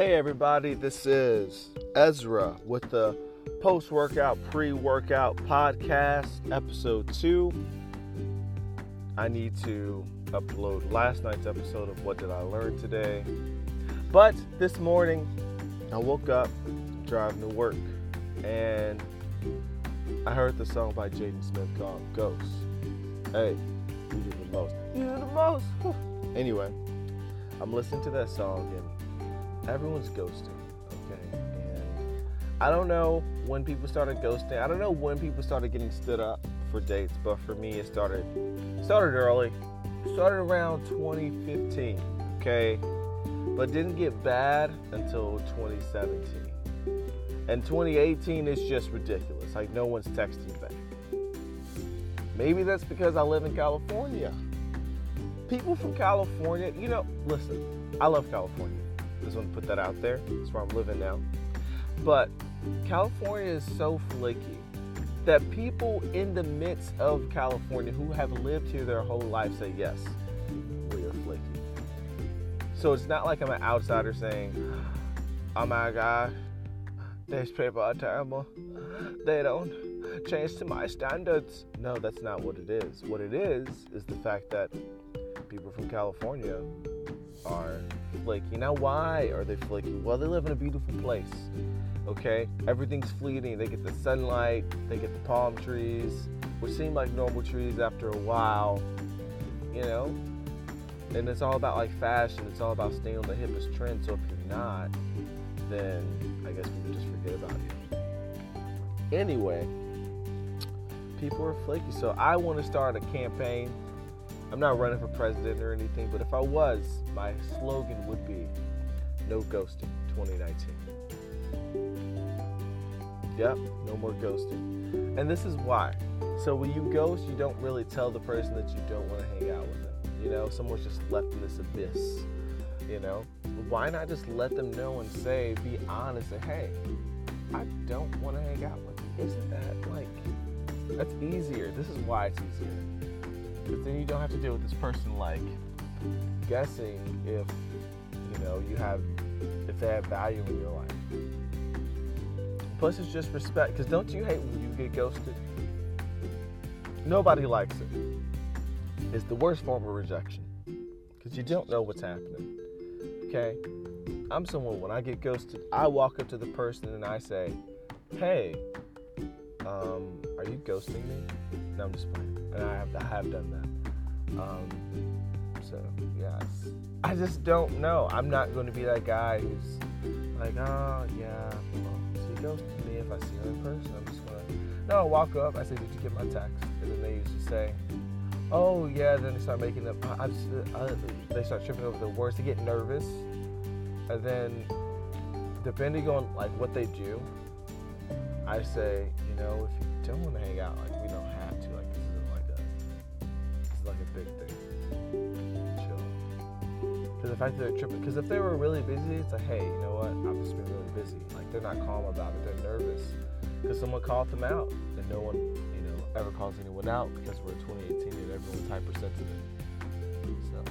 Hey, everybody, this is Ezra with the post workout, pre workout podcast, episode two. I need to upload last night's episode of What Did I Learn Today. But this morning, I woke up driving to work and I heard the song by Jaden Smith called Ghost. Hey, you do the most. You do the most. anyway, I'm listening to that song and everyone's ghosting, okay? And I don't know when people started ghosting. I don't know when people started getting stood up for dates, but for me it started started early. Started around 2015, okay? But didn't get bad until 2017. And 2018 is just ridiculous. Like no one's texting back. Maybe that's because I live in California. People from California, you know, listen, I love California. Just want to put that out there. That's where I'm living now. But California is so flaky that people in the midst of California who have lived here their whole life say, yes, we are flaky. So it's not like I'm an outsider saying, oh my God, these people are terrible. They don't change to my standards. No, that's not what it is. What it is, is the fact that people from California are flaky. Now, why are they flaky? Well, they live in a beautiful place. Okay, everything's fleeting. They get the sunlight, they get the palm trees, which seem like normal trees after a while. You know, and it's all about like fashion. It's all about staying on the hippest trend. So if you're not, then I guess people just forget about you. Anyway, people are flaky. So I want to start a campaign. I'm not running for president or anything, but if I was, my slogan would be no ghosting 2019. Yep, no more ghosting. And this is why. So when you ghost, you don't really tell the person that you don't want to hang out with them. You know, someone's just left in this abyss. You know, why not just let them know and say, be honest, and hey, I don't want to hang out with you. Isn't that like, that's easier. This is why it's easier. Because then you don't have to deal with this person like guessing if, you know, you have, if they have value in your life. Plus, it's just respect. Because don't you hate when you get ghosted? Nobody likes it. It's the worst form of rejection. Because you don't know what's happening. Okay? I'm someone, when I get ghosted, I walk up to the person and I say, hey, um, are you ghosting me? No, I'm just playing. And I have, I have done that. Um, so, yes. I just don't know. I'm not going to be that guy who's like, oh, yeah, well, she ghosted me if I see her in person. I'm just going to, no, I walk up. I say, did you get my text? And then they usually say, oh, yeah. Then they start making up, I, I, they start tripping over the words. They get nervous. And then, depending on like what they do, I say, you know, if you don't want to hang out, like we don't have to. Like this isn't like a, this is like a big thing. Chill. Because the fact that they're tripping, because if they were really busy, it's like, hey, you know what? I've just been really busy. Like they're not calm about it. They're nervous because someone called them out, and no one, you know, ever calls anyone out because we're 2018 and everyone's hypersensitive. So.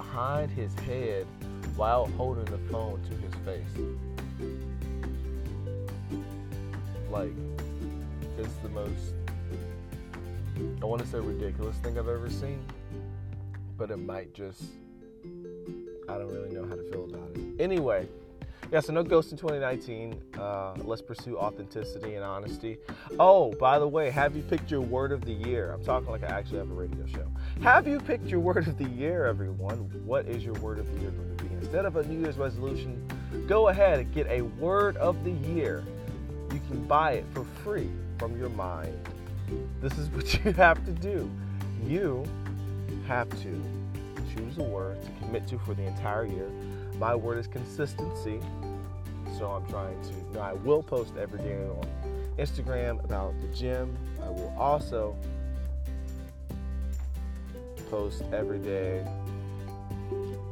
Behind his head while holding the phone to his face. Like, it's the most, I want to say ridiculous thing I've ever seen, but it might just, I don't really know how to feel about it. Anyway, yeah, so no ghost in 2019. Uh, let's pursue authenticity and honesty. Oh, by the way, have you picked your word of the year? I'm talking like I actually have a radio show. Have you picked your word of the year, everyone? What is your word of the year going to be? Instead of a New Year's resolution, go ahead and get a word of the year. You can buy it for free from your mind. This is what you have to do. You have to choose a word to commit to for the entire year. My word is consistency. So I'm trying to, now I will post every day on Instagram about the gym. I will also post every day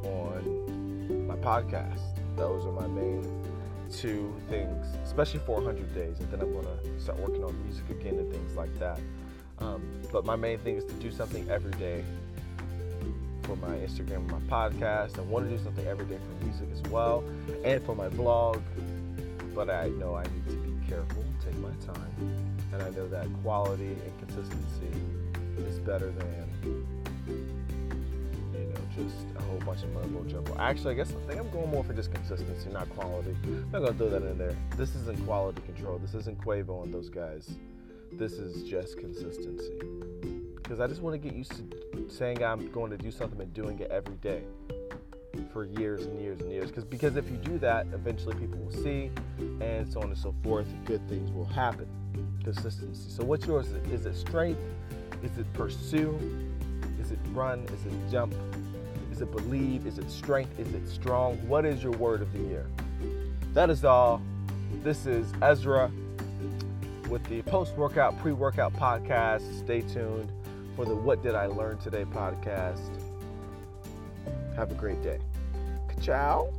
on my podcast. Those are my main two things, especially 400 days. And then I'm going to start working on music again and things like that. Um, but my main thing is to do something every day for my Instagram my podcast. I want to do something every day for music as well and for my blog. But I know I need to be careful, take my time. And I know that quality and consistency is better than you know just a whole bunch of mumbo jumbo. Actually, I guess I think I'm going more for just consistency, not quality. I'm not gonna throw that in there. This isn't quality control. This isn't Quavo and those guys. This is just consistency. Because I just want to get used to saying I'm going to do something and doing it every day for years and years and years. Because because if you do that, eventually people will see, and so on and so forth. Good things will happen. Consistency. So what's yours? Is it strength? Is it pursue? Is it run? Is it jump? Is it believe? Is it strength? Is it strong? What is your word of the year? That is all. This is Ezra with the post workout, pre workout podcast. Stay tuned for the What Did I Learn Today podcast. Have a great day. Ciao.